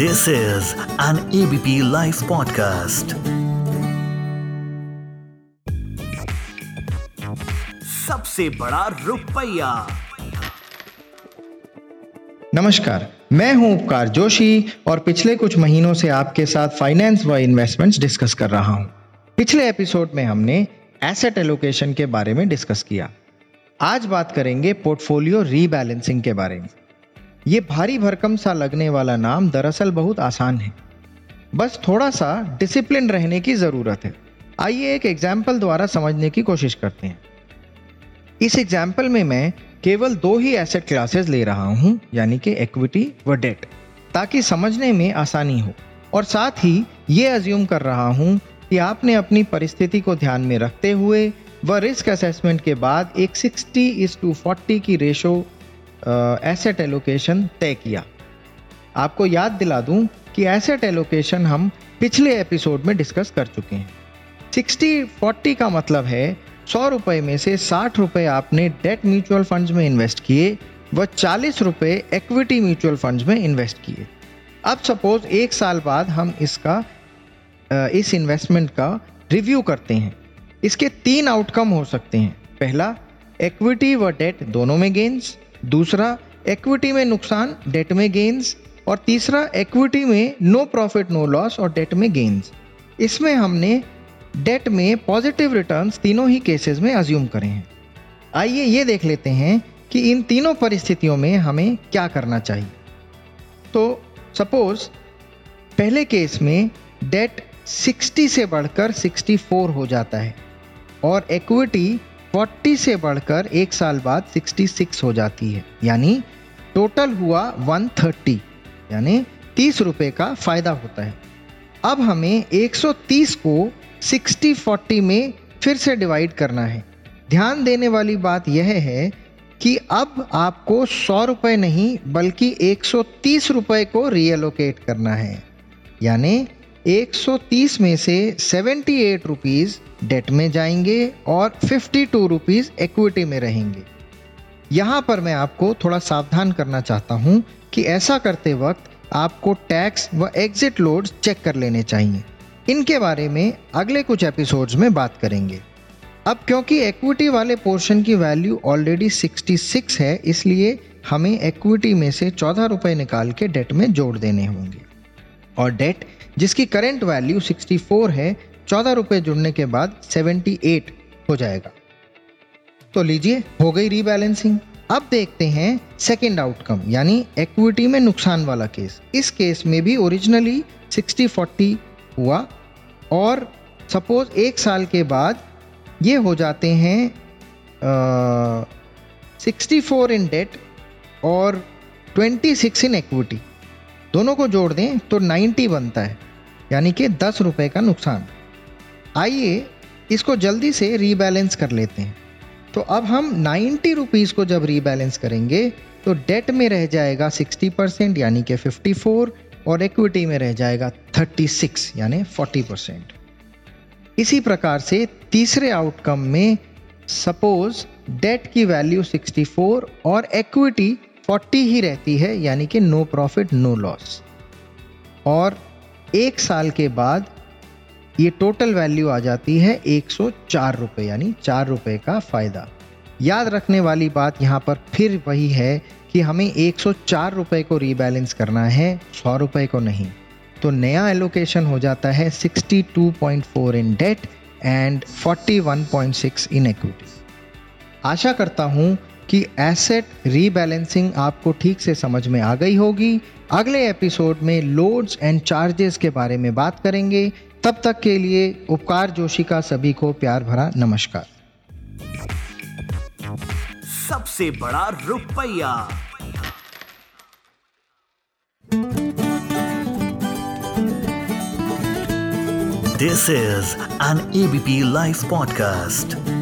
This is an ABP Life podcast. सबसे बड़ा रुपया। नमस्कार मैं हूँ उपकार जोशी और पिछले कुछ महीनों से आपके साथ फाइनेंस व इन्वेस्टमेंट्स डिस्कस कर रहा हूँ। पिछले एपिसोड में हमने एसेट एलोकेशन के बारे में डिस्कस किया। आज बात करेंगे पोर्टफोलियो रीबैलेंसिंग के बारे में। ये भारी भरकम सा लगने वाला नाम दरअसल बहुत आसान है। बस थोड़ा सा डिसिप्लिन रहने की ज़रूरत है। आइए एक एग्ज़ाम्पल द्वारा समझने की कोशिश करते हैं। इस एग्ज़ाम्पल में मैं केवल दो ही एसेट क्लासेस ले रहा हूँ, यानी कि इक्विटी व डेट ताकि समझने में आसानी हो। और साथ ही ये अज्यूम कर रहा हूँ कि आपने अपनी परिस्थिति को ध्यान में रखते हुए व रिस्क असेसमेंट के बाद एक 60 इज़ टू फोर्टी की रेशो एसेट एलोकेशन तय किया। आपको याद दिला दूँ कि एसेट एलोकेशन हम पिछले एपिसोड में डिस्कस कर चुके हैं। 60 40 का मतलब है, सौ रुपये में से साठ रुपये आपने डेट म्यूचुअल फंड्स में इन्वेस्ट किए व चालीस रुपये इक्विटी म्यूचुअल फंड्स में इन्वेस्ट किए। अब सपोज़ एक साल बाद हम इसका इस इन्वेस्टमेंट का रिव्यू करते हैं। इसके तीन आउटकम हो सकते हैं। पहला इक्विटी व डेट दोनों में गेंस दूसरा इक्विटी में नुकसान डेट में गेंस और तीसरा इक्विटी में नो प्रॉफिट नो लॉस और डेट में गेंस इसमें हमने डेट में पॉजिटिव रिटर्न्स तीनों ही केसेस में अज्यूम करें हैं। आइए ये देख लेते हैं कि इन तीनों परिस्थितियों में हमें क्या करना चाहिए। तो सपोज़ पहले केस में डेट 60 से बढ़कर 64 हो जाता है, और इक्विटी 40 से बढ़कर एक साल बाद 66 हो जाती है। यानी टोटल हुआ 130 यानी तीस रुपये का फ़ायदा होता है। अब हमें 130 को 60 40 में फिर से डिवाइड करना है। ध्यान देने वाली बात यह है कि अब आपको सौ रुपये नहीं, बल्कि 130 रुपये को रीएलोकेट करना है। यानी 130 में से 78 रुपीज़ डेट में जाएँगे और 52 रुपीज़ इक्विटी में रहेंगे। यहाँ पर मैं आपको थोड़ा सावधान करना चाहता हूँ कि ऐसा करते वक्त आपको टैक्स व एग्जिट लोड्स चेक कर लेने चाहिए। इनके बारे में अगले कुछ एपिसोड्स में बात करेंगे। अब क्योंकि इक्विटी वाले पोर्शन की वैल्यू ऑलरेडी 66 है, इसलिए हमें इक्विटी में से चौदह रुपये निकाल के डेट में जोड़ देने होंगे। और डेट जिसकी करेंट वैल्यू 64 है, चौदह रुपये जुड़ने के बाद 78 हो जाएगा। तो लीजिए, हो गई रीबैलेंसिंग अब देखते हैं सेकेंड आउटकम यानी एक्विटी में नुकसान वाला केस इस केस में भी ओरिजिनली 60 40 हुआ और सपोज़ एक साल के बाद ये हो जाते हैं सिक्सटी फोर इन डेट और ट्वेंटी सिक्स इन इक्विटी दोनों को जोड़ दें तो 90 बनता है, यानी कि दस रुपए का नुकसान। आइए इसको जल्दी से रीबैलेंस कर लेते हैं। तो अब हम नाइन्टी रुपीज़ को जब रीबैलेंस करेंगे तो डेट में रह जाएगा सिक्सटी परसेंट, यानी कि फिफ्टी फोर और इक्विटी में रह जाएगा थर्टी सिक्स यानी फोर्टी परसेंट। इसी प्रकार से तीसरे आउटकम में सपोज़ डेट की वैल्यू 64 और इक्विटी 40 ही रहती है, यानी कि नो प्रॉफिट नो लॉस और एक साल के बाद ये टोटल वैल्यू आ जाती है एक सौ चार रुपये यानी चार रुपये का फ़ायदा। याद रखने वाली बात यहाँ पर फिर वही है कि हमें एक सौ चार रुपये को रीबैलेंस करना है, सौ रुपये को नहीं। तो नया एलोकेशन हो जाता है sixty two point four in debt and forty one point six in equity आशा करता हूँ कि एसेट रीबैलेंसिंग आपको ठीक से समझ में आ गई होगी। अगले एपिसोड में लोड्स एंड चार्जेस के बारे में बात करेंगे। तब तक के लिए उपकार जोशी का सभी को प्यार भरा नमस्कार। सबसे बड़ा रुपया। This is an ABP live podcast